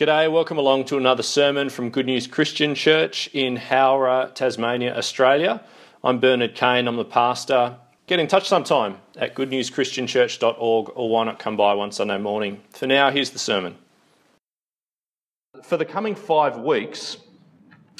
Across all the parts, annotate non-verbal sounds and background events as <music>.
G'day, welcome along to another sermon from Good News Christian Church in Howrah, Tasmania, Australia. I'm Bernard Kane, I'm the pastor. Get in touch sometime at goodnewschristianchurch.org or why not come by one Sunday morning. For now, here's the sermon. For the coming five weeks,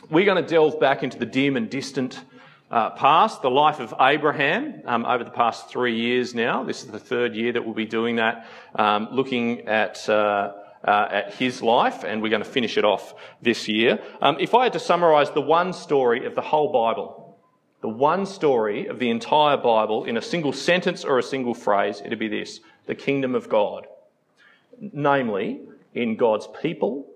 we're going to delve back into the dim and distant uh, past, the life of Abraham um, over the past three years now. This is the third year that we'll be doing that, um, looking at. Uh, uh, at his life, and we're going to finish it off this year. Um, if I had to summarise the one story of the whole Bible, the one story of the entire Bible in a single sentence or a single phrase, it'd be this the kingdom of God. Namely, in God's people,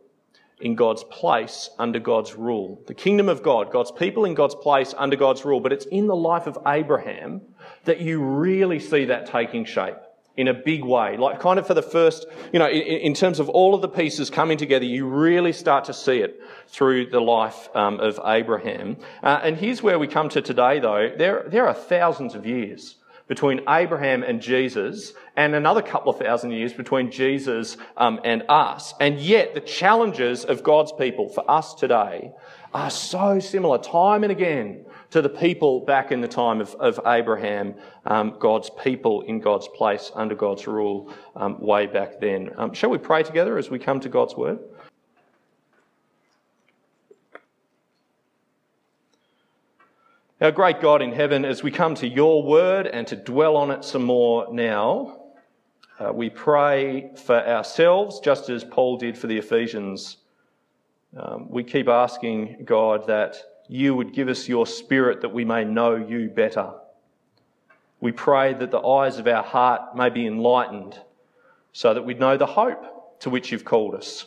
in God's place, under God's rule. The kingdom of God, God's people in God's place, under God's rule. But it's in the life of Abraham that you really see that taking shape in a big way. Like, kind of for the first, you know, in, in terms of all of the pieces coming together, you really start to see it through the life um, of Abraham. Uh, and here's where we come to today, though. There, there are thousands of years between Abraham and Jesus, and another couple of thousand years between Jesus um, and us. And yet, the challenges of God's people for us today are so similar, time and again to the people back in the time of, of Abraham, um, God's people in God's place under God's rule um, way back then. Um, shall we pray together as we come to God's word? Our great God in heaven, as we come to your word and to dwell on it some more now, uh, we pray for ourselves, just as Paul did for the Ephesians. Um, we keep asking God that you would give us your spirit that we may know you better. We pray that the eyes of our heart may be enlightened so that we know the hope to which you've called us,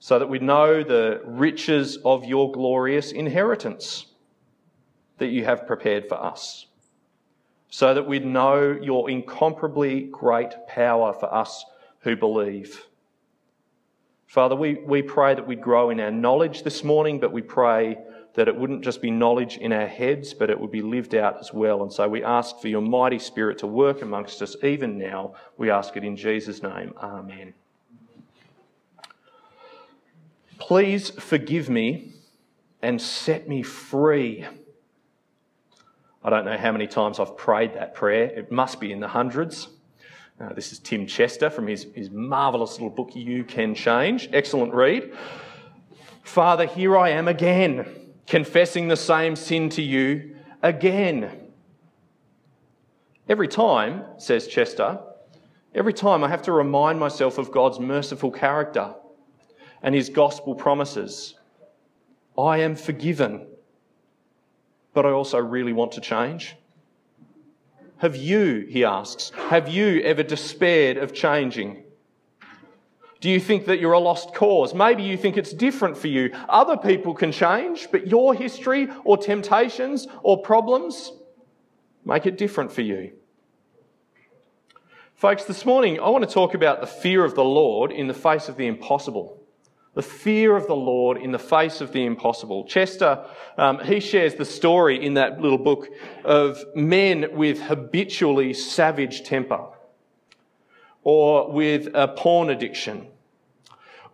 so that we know the riches of your glorious inheritance that you have prepared for us, so that we know your incomparably great power for us who believe Father, we, we pray that we'd grow in our knowledge this morning, but we pray that it wouldn't just be knowledge in our heads, but it would be lived out as well. And so we ask for your mighty Spirit to work amongst us even now. We ask it in Jesus' name. Amen. Please forgive me and set me free. I don't know how many times I've prayed that prayer. It must be in the hundreds. Uh, this is Tim Chester from his, his marvellous little book, You Can Change. Excellent read. Father, here I am again, confessing the same sin to you again. Every time, says Chester, every time I have to remind myself of God's merciful character and his gospel promises. I am forgiven, but I also really want to change. Have you, he asks, have you ever despaired of changing? Do you think that you're a lost cause? Maybe you think it's different for you. Other people can change, but your history or temptations or problems make it different for you. Folks, this morning I want to talk about the fear of the Lord in the face of the impossible the fear of the Lord in the face of the impossible. Chester, um, he shares the story in that little book of men with habitually savage temper, or with a porn addiction,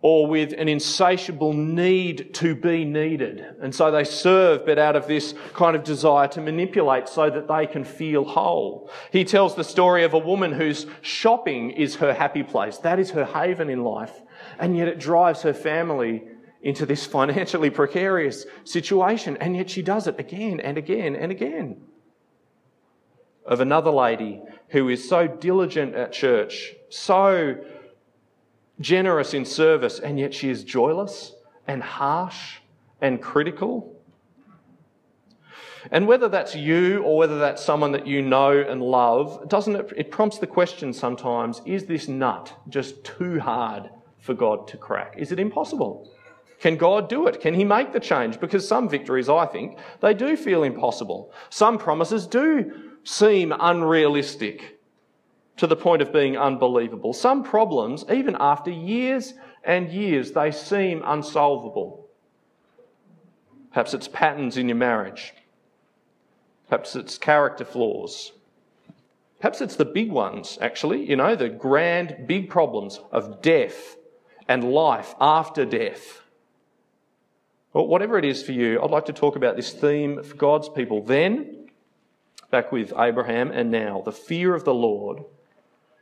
or with an insatiable need to be needed. And so they serve, but out of this kind of desire to manipulate so that they can feel whole. He tells the story of a woman whose shopping is her happy place. That is her haven in life and yet it drives her family into this <laughs> financially precarious situation, and yet she does it again and again and again. Of another lady who is so diligent at church, so generous in service, and yet she is joyless and harsh and critical. And whether that's you or whether that's someone that you know and love, doesn't it, it prompts the question sometimes, is this nut just too hard for God to crack? Is it impossible? Can God do it? Can He make the change? Because some victories, I think, they do feel impossible. Some promises do seem unrealistic to the point of being unbelievable. Some problems, even after years and years, they seem unsolvable. Perhaps it's patterns in your marriage. Perhaps it's character flaws. Perhaps it's the big ones, actually, you know, the grand, big problems of death and life after death. Well, whatever it is for you, I'd like to talk about this theme for God's people then, back with Abraham, and now the fear of the Lord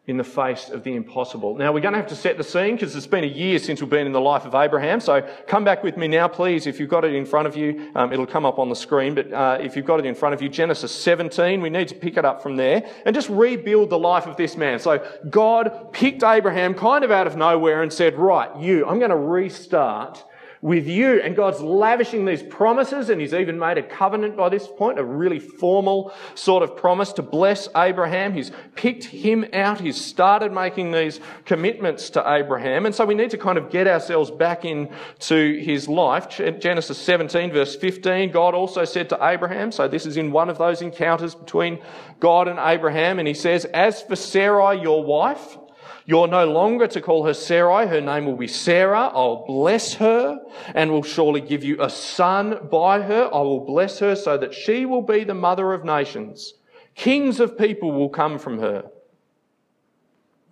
in the face of the impossible. Now, we're going to have to set the scene because it's been a year since we've been in the life of Abraham. So come back with me now, please. If you've got it in front of you, um, it'll come up on the screen. But uh, if you've got it in front of you, Genesis 17, we need to pick it up from there and just rebuild the life of this man. So God picked Abraham kind of out of nowhere and said, Right, you, I'm going to restart with you. And God's lavishing these promises, and He's even made a covenant by this point, a really formal sort of promise to bless Abraham. He's picked him out. He's started making these commitments to Abraham. And so we need to kind of get ourselves back into his life. Genesis 17, verse 15, God also said to Abraham, so this is in one of those encounters between God and Abraham, and He says, As for Sarai, your wife, you're no longer to call her Sarai. Her name will be Sarah. I'll bless her and will surely give you a son by her. I will bless her so that she will be the mother of nations. Kings of people will come from her.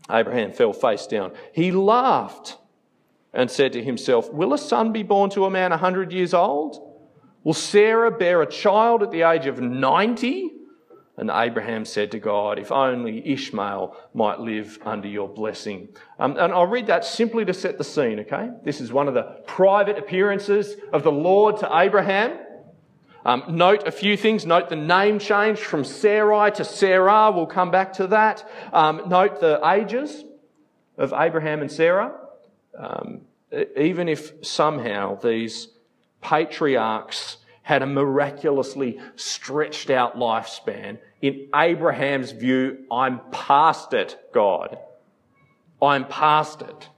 Abraham fell face down. He laughed and said to himself, Will a son be born to a man a hundred years old? Will Sarah bear a child at the age of 90? And Abraham said to God, If only Ishmael might live under your blessing. Um, and I'll read that simply to set the scene, okay? This is one of the private appearances of the Lord to Abraham. Um, note a few things. Note the name change from Sarai to Sarah. We'll come back to that. Um, note the ages of Abraham and Sarah. Um, even if somehow these patriarchs had a miraculously stretched out lifespan, in Abraham's view, I'm past it, God. I'm past it.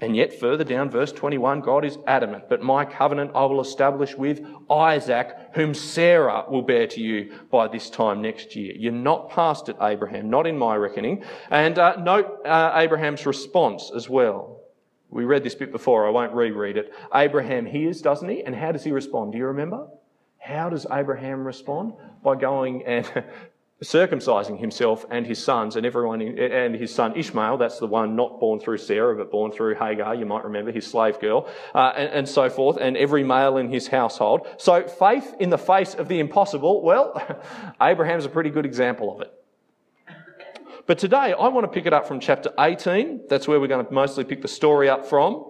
And yet, further down, verse 21, God is adamant, but my covenant I will establish with Isaac, whom Sarah will bear to you by this time next year. You're not past it, Abraham, not in my reckoning. And uh, note uh, Abraham's response as well. We read this bit before, I won't reread it. Abraham hears, doesn't he? And how does he respond? Do you remember? How does Abraham respond? By going and <laughs> circumcising himself and his sons and everyone and his son Ishmael. That's the one not born through Sarah, but born through Hagar. You might remember his slave girl, uh, and, and so forth, and every male in his household. So faith in the face of the impossible. Well, <laughs> Abraham's a pretty good example of it. But today I want to pick it up from chapter 18. That's where we're going to mostly pick the story up from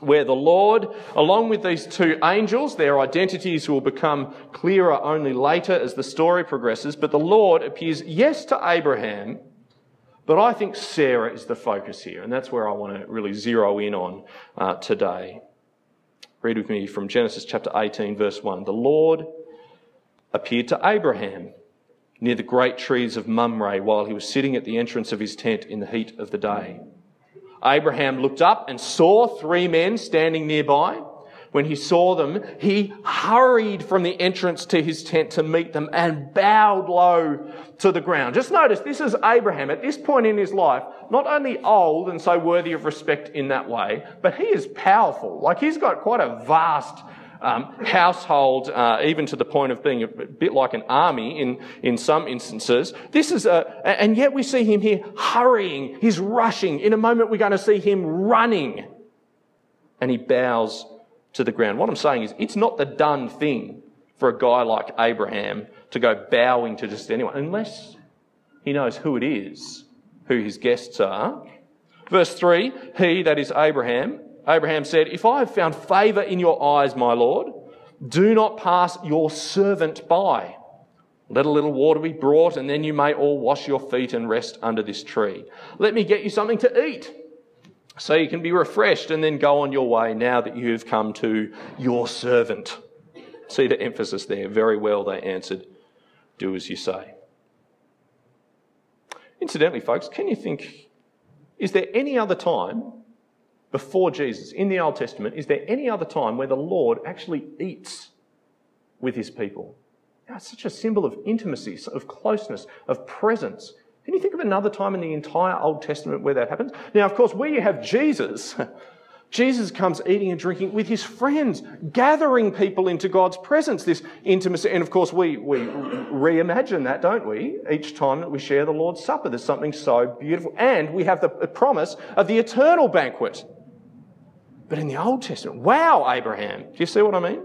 where the Lord, along with these two angels, their identities will become clearer only later as the story progresses, but the Lord appears, yes, to Abraham, but I think Sarah is the focus here, and that's where I want to really zero in on uh, today. Read with me from Genesis chapter 18, verse 1. The Lord appeared to Abraham near the great trees of Mamre while he was sitting at the entrance of his tent in the heat of the day. Abraham looked up and saw three men standing nearby. When he saw them, he hurried from the entrance to his tent to meet them and bowed low to the ground. Just notice, this is Abraham at this point in his life, not only old and so worthy of respect in that way, but he is powerful. Like he's got quite a vast um, household, uh, even to the point of being a bit like an army in, in some instances. This is a, and yet we see him here hurrying, he's rushing. In a moment, we're going to see him running. And he bows to the ground. What I'm saying is, it's not the done thing for a guy like Abraham to go bowing to just anyone, unless he knows who it is, who his guests are. Verse 3 He, that is Abraham, Abraham said, If I have found favour in your eyes, my Lord, do not pass your servant by. Let a little water be brought, and then you may all wash your feet and rest under this tree. Let me get you something to eat, so you can be refreshed, and then go on your way now that you have come to your servant. See the emphasis there. Very well, they answered. Do as you say. Incidentally, folks, can you think, is there any other time before Jesus in the Old Testament, is there any other time where the Lord actually eats with his people? Now, it's such a symbol of intimacy, of closeness, of presence. Can you think of another time in the entire Old Testament where that happens? Now, of course, where you have Jesus, <laughs> Jesus comes eating and drinking with his friends, gathering people into God's presence, this intimacy. And of course, we, we reimagine that, don't we? Each time that we share the Lord's Supper, there's something so beautiful. And we have the promise of the eternal banquet But in the Old Testament, wow, Abraham. Do you see what I mean?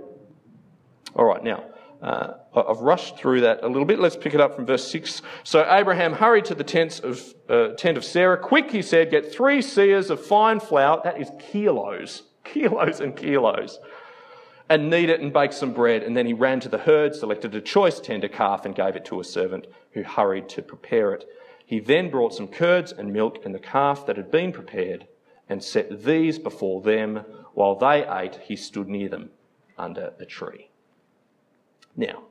All right, now, uh, I've rushed through that a little bit. Let's pick it up from verse 6. So Abraham hurried to the tents of, uh, tent of Sarah. Quick, he said, get three seahs of fine flour. That is kilos, <laughs> kilos and kilos. And knead it and bake some bread. And then he ran to the herd, selected a choice tender calf, and gave it to a servant who hurried to prepare it. He then brought some curds and milk and the calf that had been prepared and set these before them. While they ate, he stood near them under a tree. Now,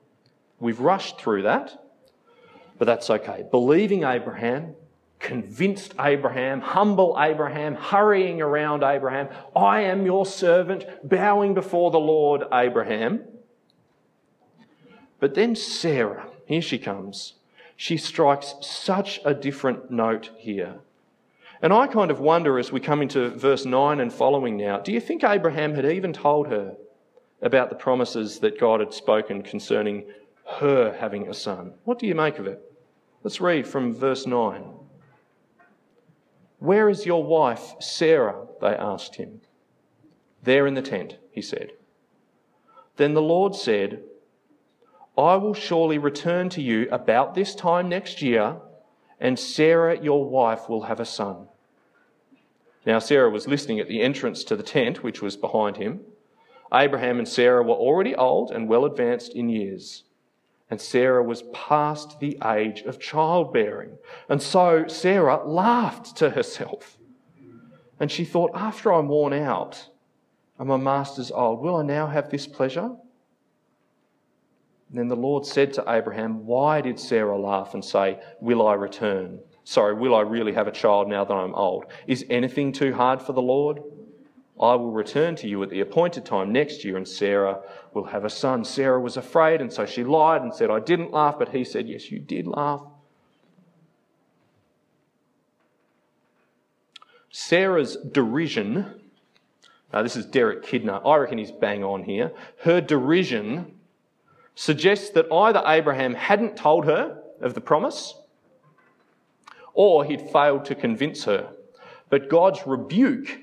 we've rushed through that, but that's okay. Believing Abraham, convinced Abraham, humble Abraham, hurrying around Abraham, I am your servant, bowing before the Lord, Abraham. But then Sarah, here she comes. She strikes such a different note here. And I kind of wonder as we come into verse 9 and following now do you think Abraham had even told her about the promises that God had spoken concerning her having a son. What do you make of it? Let's read from verse 9. Where is your wife, Sarah? They asked him. There in the tent, he said. Then the Lord said, I will surely return to you about this time next year, and Sarah, your wife, will have a son. Now, Sarah was listening at the entrance to the tent, which was behind him. Abraham and Sarah were already old and well advanced in years, and Sarah was past the age of childbearing. And so Sarah laughed to herself. And she thought, After I'm worn out and my master's old, will I now have this pleasure? Then the Lord said to Abraham, Why did Sarah laugh and say, Will I return? Sorry, will I really have a child now that I'm old? Is anything too hard for the Lord? I will return to you at the appointed time next year, and Sarah will have a son. Sarah was afraid, and so she lied and said, I didn't laugh, but he said, Yes, you did laugh. Sarah's derision, now this is Derek Kidner, I reckon he's bang on here. Her derision suggests that either Abraham hadn't told her of the promise, or he'd failed to convince her. But God's rebuke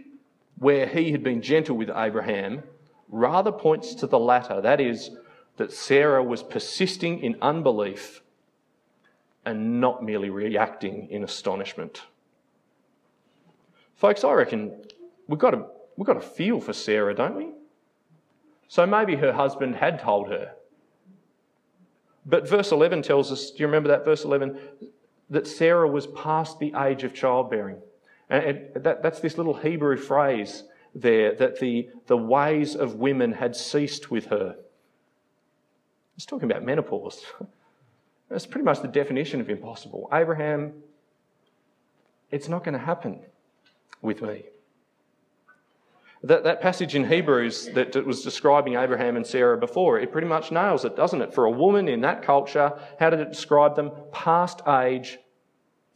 where he had been gentle with Abraham, rather points to the latter. That is, that Sarah was persisting in unbelief and not merely reacting in astonishment. Folks, I reckon we've got a, we've got to feel for Sarah, don't we? So maybe her husband had told her. But verse 11 tells us, do you remember that verse 11? That Sarah was past the age of childbearing. And that, that's this little Hebrew phrase there that the, the ways of women had ceased with her. It's talking about menopause. <laughs> That's pretty much the definition of impossible. Abraham, it's not going to happen with me. That, that passage in Hebrews that, was describing Abraham and Sarah before, it pretty much nails it, doesn't it? For a woman in that culture, how did it describe them? Past age,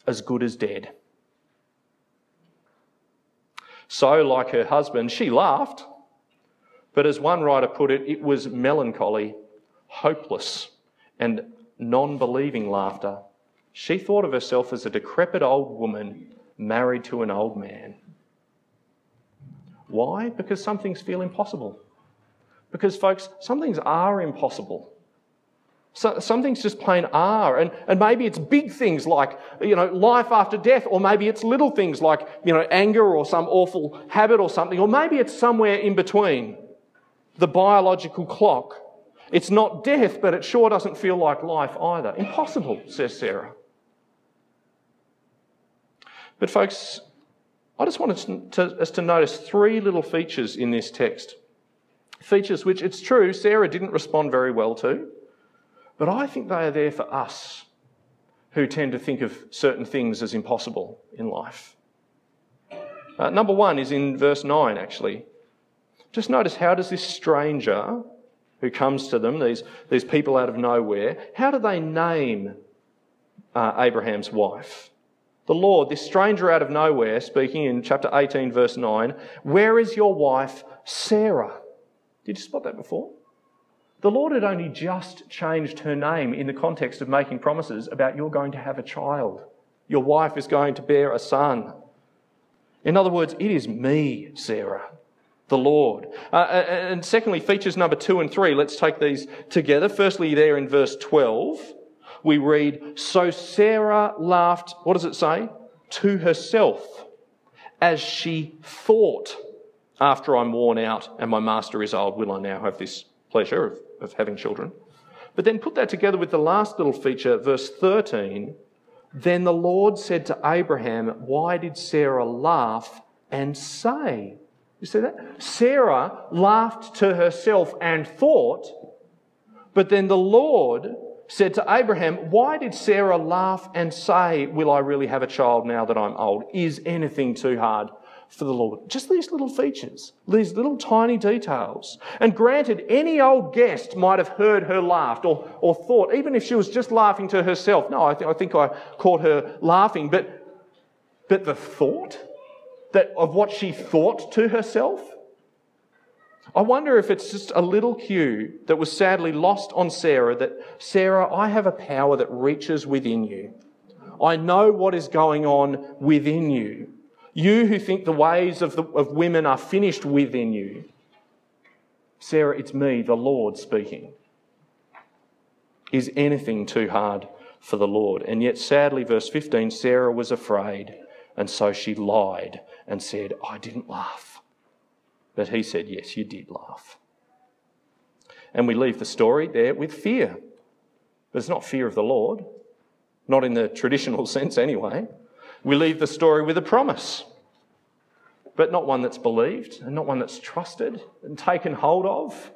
as good as dead. So, like her husband, she laughed, but as one writer put it, it was melancholy, hopeless, and non believing laughter. She thought of herself as a decrepit old woman married to an old man. Why? Because some things feel impossible. Because, folks, some things are impossible. So, some things just plain are. And, and maybe it's big things like, you know, life after death, or maybe it's little things like, you know, anger or some awful habit or something, or maybe it's somewhere in between. The biological clock. It's not death, but it sure doesn't feel like life either. Impossible, says Sarah. But, folks, I just wanted to, us to notice three little features in this text. Features which, it's true, Sarah didn't respond very well to. But I think they are there for us who tend to think of certain things as impossible in life. Uh, number one is in verse 9, actually. Just notice how does this stranger who comes to them, these, these people out of nowhere, how do they name uh, Abraham's wife? The Lord, this stranger out of nowhere, speaking in chapter 18, verse 9, where is your wife, Sarah? Did you spot that before? The Lord had only just changed her name in the context of making promises about you're going to have a child. Your wife is going to bear a son. In other words, it is me, Sarah. the Lord. Uh, and secondly, features number two and three, let's take these together. Firstly, there in verse 12, we read, So Sarah laughed, what does it say? To herself, as she thought, After I'm worn out and my master is old, will I now have this pleasure of, of having children? But then put that together with the last little feature, verse 13. Then the Lord said to Abraham, Why did Sarah laugh and say? You see that? Sarah laughed to herself and thought, but then the Lord said to Abraham, Why did Sarah laugh and say, Will I really have a child now that I'm old? Is anything too hard for the Lord? Just these little features, these little tiny details. And granted, any old guest might have heard her laugh or, or thought, even if she was just laughing to herself. No, I, th- I think I caught her laughing, but, but the thought that, of what she thought to herself? I wonder if it's just a little cue that was sadly lost on Sarah that, Sarah, I have a power that reaches within you. I know what is going on within you. You who think the ways of, the, of women are finished within you. Sarah, it's me, the Lord, speaking. Is anything too hard for the Lord? And yet, sadly, verse 15, Sarah was afraid, and so she lied and said, I didn't laugh. But he said, Yes, you did laugh. And we leave the story there with fear. But it's not fear of the Lord, not in the traditional <laughs> sense anyway. We leave the story with a promise, but not one that's believed and not one that's trusted and taken hold of.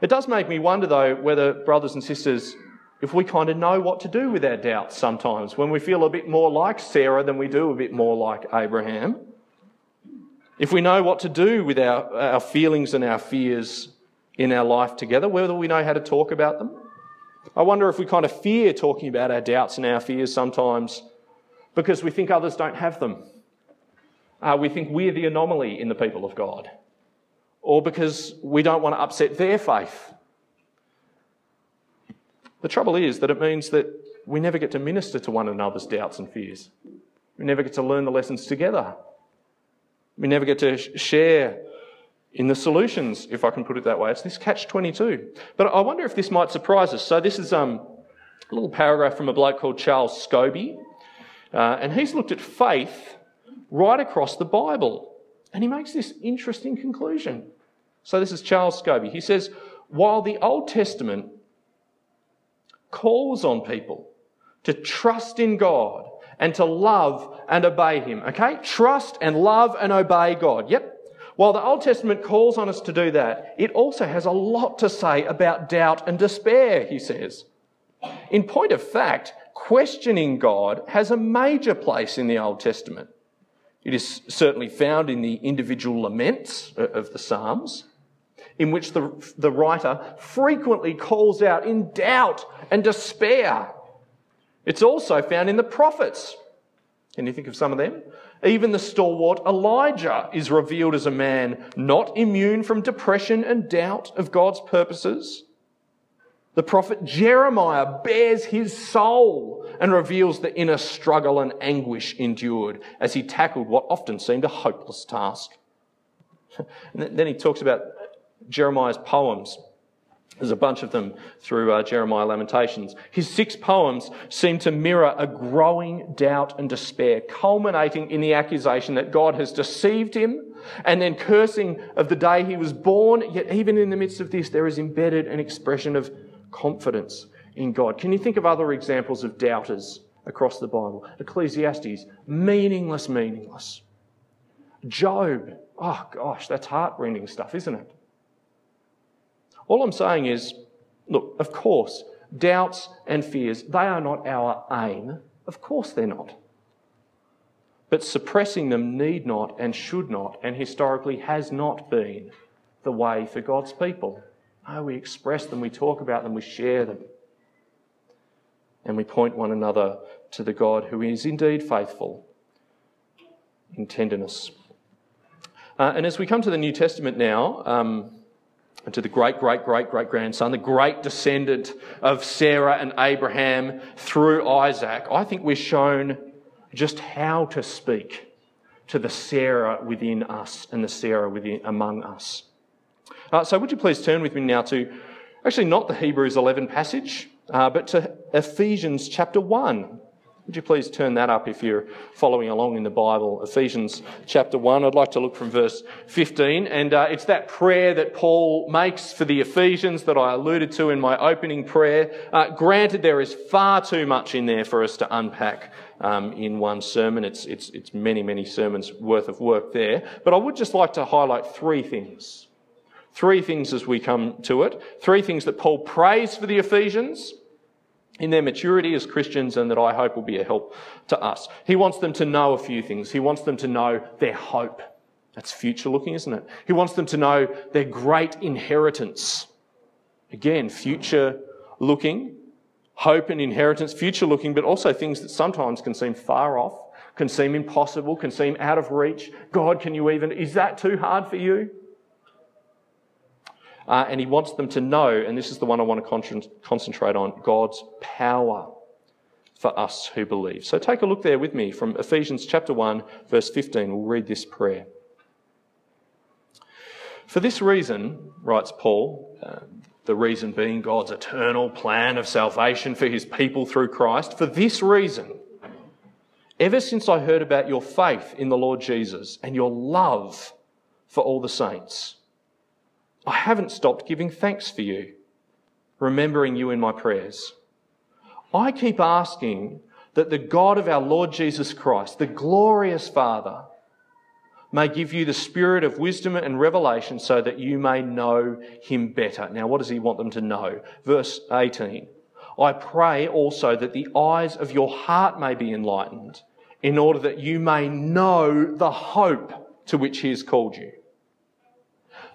It does make me wonder, though, whether brothers and sisters if we kind of know what to do with our doubts sometimes, when we feel a bit more like Sarah than we do a bit more like Abraham, if we know what to do with our, our feelings and our fears in our life together, whether we know how to talk about them. I wonder if we kind of fear talking about our doubts and our fears sometimes because we think others don't have them. Uh, we think we're the anomaly in the people of God. Or because we don't want to upset their faith the trouble is that it means that we never get to minister to one another's doubts and fears. We never get to learn the lessons together. We never get to share in the solutions, if I can put it that way. It's this catch 22. But I wonder if this might surprise us. So, this is um, a little paragraph from a bloke called Charles Scobie, uh, and he's looked at faith right across the Bible. And he makes this interesting conclusion. So, this is Charles Scobie. He says, While the Old Testament calls on people to trust in God and to love and obey Him. Okay? Trust and love and obey God. Yep. While the Old Testament calls on us to do that, it also has a lot to say about doubt and despair, he says. In point of fact, questioning God has a major place in the Old Testament. It is certainly found in the individual laments of the Psalms in which the, the writer frequently calls out in doubt and despair. It's also found in the prophets. Can you think of some of them? Even the stalwart Elijah is revealed as a man not immune from depression and doubt of God's purposes. The prophet Jeremiah bares his soul and reveals the inner struggle and anguish endured as he tackled what often seemed a hopeless task. <laughs> And then he talks about Jeremiah's poems. There's a bunch of them through uh, Jeremiah Lamentations. His six poems seem to mirror a growing doubt and despair, culminating in the accusation that God has deceived him and then cursing of the day he was born. Yet, even in the midst of this, there is embedded an expression of confidence in God. Can you think of other examples of doubters across the Bible? Ecclesiastes, meaningless, meaningless. Job, oh gosh, that's heartrending stuff, isn't it? All I'm saying is, look, of course, doubts and fears, they are not our aim. Of course they're not. But suppressing them need not and should not, and historically has not been the way for God's people. No, we express them, we talk about them, we share them. And we point one another to the God who is indeed faithful in tenderness. Uh, and as we come to the New Testament now, um, and to the great, great, great, great grandson, the great descendant of Sarah and Abraham through Isaac, I think we're shown just how to speak to the Sarah within us and the Sarah within among us. Uh, so, would you please turn with me now to actually not the Hebrews 11 passage, uh, but to Ephesians chapter 1. Would you please turn that up if you're following along in the Bible? Ephesians chapter 1. I'd like to look from verse 15. And uh, it's that prayer that Paul makes for the Ephesians that I alluded to in my opening prayer. Uh, granted, there is far too much in there for us to unpack um, in one sermon. It's, it's, it's many, many sermons worth of work there. But I would just like to highlight three things. Three things as we come to it. Three things that Paul prays for the Ephesians in their maturity as Christians and that I hope will be a help to us. He wants them to know a few things. He wants them to know their hope. That's future looking, isn't it? He wants them to know their great inheritance. Again, future looking, hope and inheritance, future looking, but also things that sometimes can seem far off, can seem impossible, can seem out of reach. God, can you even, is that too hard for you? Uh, and he wants them to know, and this is the one I want to con- concentrate on God's power for us who believe. So take a look there with me from Ephesians chapter 1, verse 15. We'll read this prayer. For this reason, writes Paul, uh, the reason being God's eternal plan of salvation for his people through Christ, for this reason, ever since I heard about your faith in the Lord Jesus and your love for all the saints, I haven't stopped giving thanks for you, remembering you in my prayers. I keep asking that the God of our Lord Jesus Christ, the glorious Father, may give you the spirit of wisdom and revelation so that you may know him better. Now, what does he want them to know? Verse 18. I pray also that the eyes of your heart may be enlightened in order that you may know the hope to which he has called you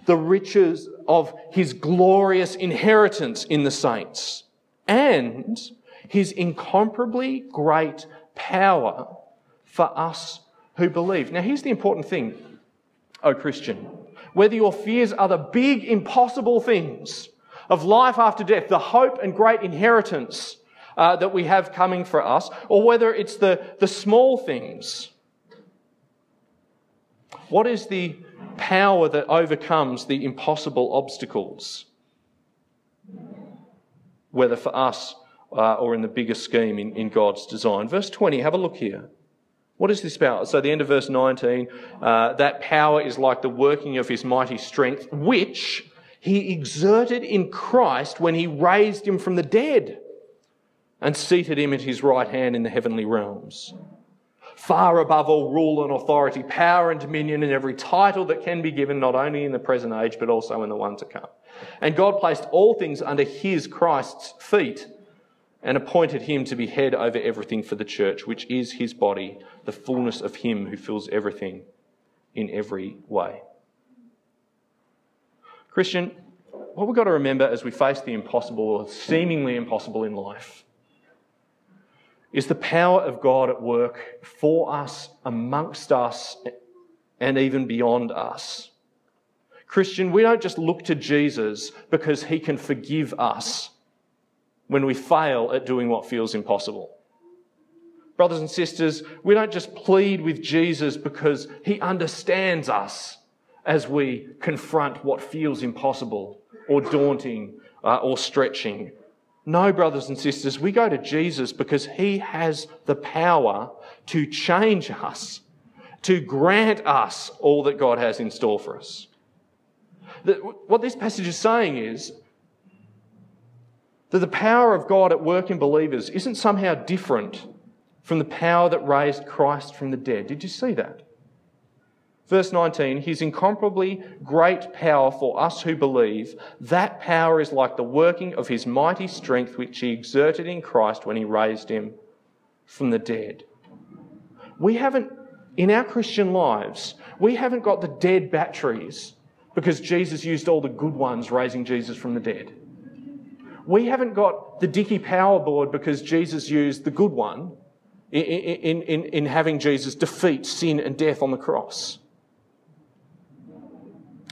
the riches of his glorious inheritance in the saints and his incomparably great power for us who believe. Now, here's the important thing, O Christian. Whether your fears are the big, impossible things of life after death, the hope and great inheritance uh, that we have coming for us, or whether it's the, the small things, what is the power that overcomes the impossible obstacles, whether for us uh, or in the bigger scheme in, in God's design. Verse 20, have a look here. What is this power? So, the end of verse 19, uh, that power is like the working of his mighty strength, which he exerted in Christ when he raised him from the dead and seated him at his right hand in the heavenly realms far above all rule and authority, power and dominion, and every title that can be given, not only in the present age, but also in the one to come. And God placed all things under his, Christ's feet, and appointed him to be head over everything for the church, which is his body, the fullness of him who fills everything in every way. Christian, what we've got to remember as we face the impossible or seemingly impossible in life is the power of God at work for us, amongst us, and even beyond us. Christian, we don't just look to Jesus because he can forgive us when we fail at doing what feels impossible. Brothers and sisters, we don't just plead with Jesus because he understands us as we confront what feels impossible or daunting uh, or stretching. No, brothers and sisters, we go to Jesus because he has the power to change us, to grant us all that God has in store for us. what this passage is saying is that the power of God at work in believers isn't somehow different from the power that raised Christ from the dead. Did you see that? Verse 19, his incomparably great power for us who believe, that power is like the working of his mighty strength which he exerted in Christ when he raised him from the dead. We haven't, in our Christian lives, we haven't got the dead batteries because Jesus used all the good ones raising Jesus from the dead. We haven't got the Dicky power board because Jesus used the good one in, in, in, in having Jesus defeat sin and death on the cross.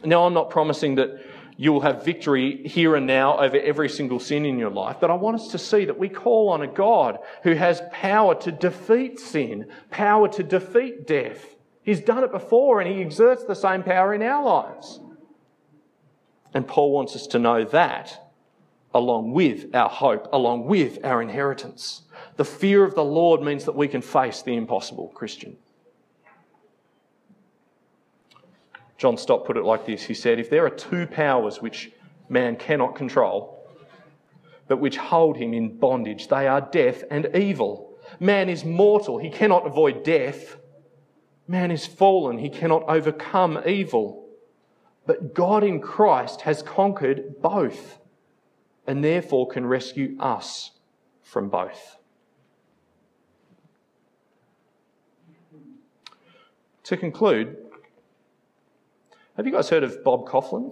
Now, I'm not promising that you'll have victory here and now over every single sin in your life, but I want us to see that we call on a God who has power to defeat sin, power to defeat death. He's done it before and he exerts the same power in our lives. And Paul wants us to know that along with our hope, along with our inheritance. The fear of the Lord means that we can face the impossible, Christian. John Stott put it like this He said, If there are two powers which man cannot control, but which hold him in bondage, they are death and evil. Man is mortal, he cannot avoid death. Man is fallen, he cannot overcome evil. But God in Christ has conquered both and therefore can rescue us from both. To conclude, have you guys heard of Bob Kauflin?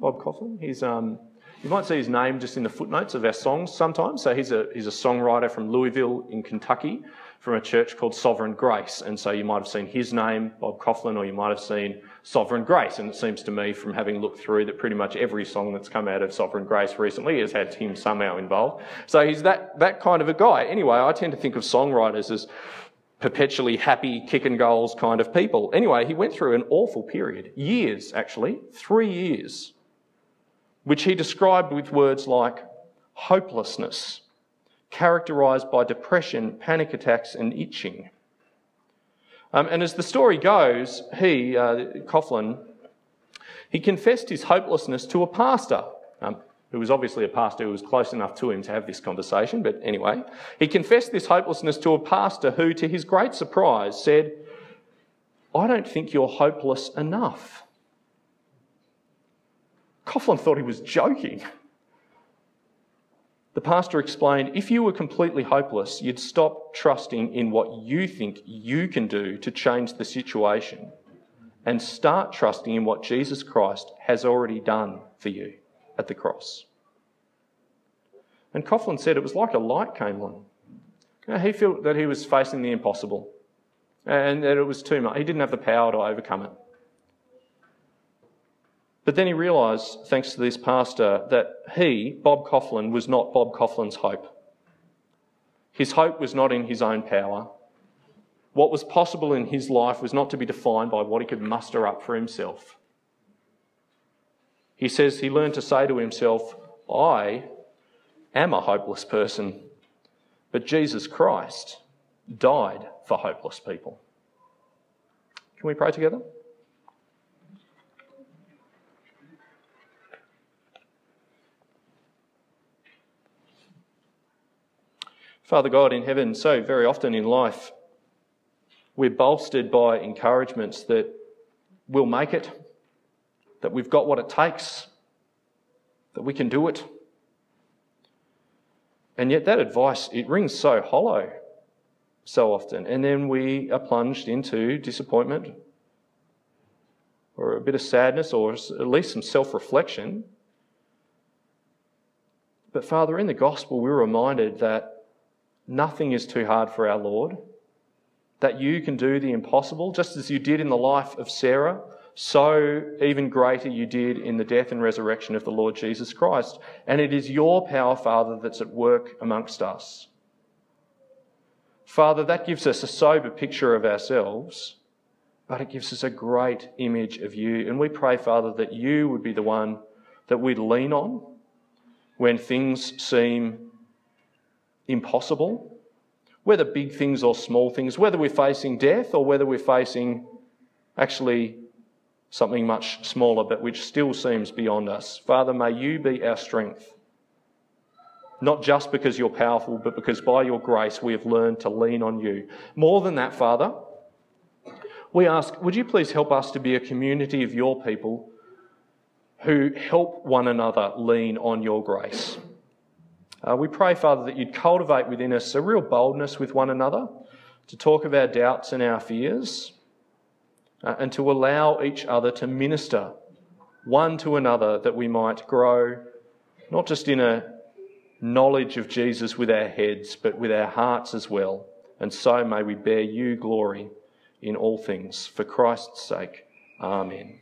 Bob Kauflin? He's, um, you might see his name just in the footnotes of our songs sometimes. So he's a, he's a songwriter from Louisville in Kentucky from a church called Sovereign Grace. And so you might have seen his name, Bob Kauflin, or you might have seen Sovereign Grace. And it seems to me, from having looked through, that pretty much every song that's come out of Sovereign Grace recently has had him somehow involved. So he's that, that kind of a guy. Anyway, I tend to think of songwriters as perpetually happy, kicking goals kind of people. Anyway, he went through an awful period, years actually, three years, which he described with words like hopelessness, characterized by depression, panic attacks, and itching. Um, and as the story goes, he, uh, Kauflin, he confessed his hopelessness to a pastor. Who was obviously a pastor who was close enough to him to have this conversation, but anyway, he confessed this hopelessness to a pastor who, to his great surprise, said, I don't think you're hopeless enough. Kauflin thought he was joking. The pastor explained if you were completely hopeless, you'd stop trusting in what you think you can do to change the situation and start trusting in what Jesus Christ has already done for you at the cross. And Kauflin said it was like a light came on. You know, he felt that he was facing the impossible and that it was too much. He didn't have the power to overcome it. But then he realised, thanks to this pastor, that he, Bob Kauflin, was not Bob Kauflin's hope. His hope was not in his own power. What was possible in his life was not to be defined by what he could muster up for himself. He says he learned to say to himself, I am a hopeless person, but Jesus Christ died for hopeless people. Can we pray together? Father God in heaven, so very often in life, we're bolstered by encouragements that we'll make it, that we've got what it takes, that we can do it. And yet that advice, it rings so hollow so often. And then we are plunged into disappointment or a bit of sadness or at least some self reflection. But Father, in the gospel, we're reminded that nothing is too hard for our Lord, that you can do the impossible, just as you did in the life of Sarah so even greater you did in the death and resurrection of the Lord Jesus Christ. And it is your power, Father, that's at work amongst us. Father, that gives us a sober picture of ourselves, but it gives us a great image of you. And we pray, Father, that you would be the one that we'd lean on when things seem impossible, whether big things or small things, whether we're facing death or whether we're facing actually something much smaller, but which still seems beyond us. Father, may you be our strength. Not just because you're powerful, but because by your grace we have learned to lean on you. More than that, Father, we ask, would you please help us to be a community of your people who help one another lean on your grace? Uh, we pray, Father, that you'd cultivate within us a real boldness with one another to talk of our doubts and our fears, uh, and to allow each other to minister one to another that we might grow not just in a knowledge of Jesus with our heads, but with our hearts as well. And so may we bear you glory in all things. For Christ's sake, Amen.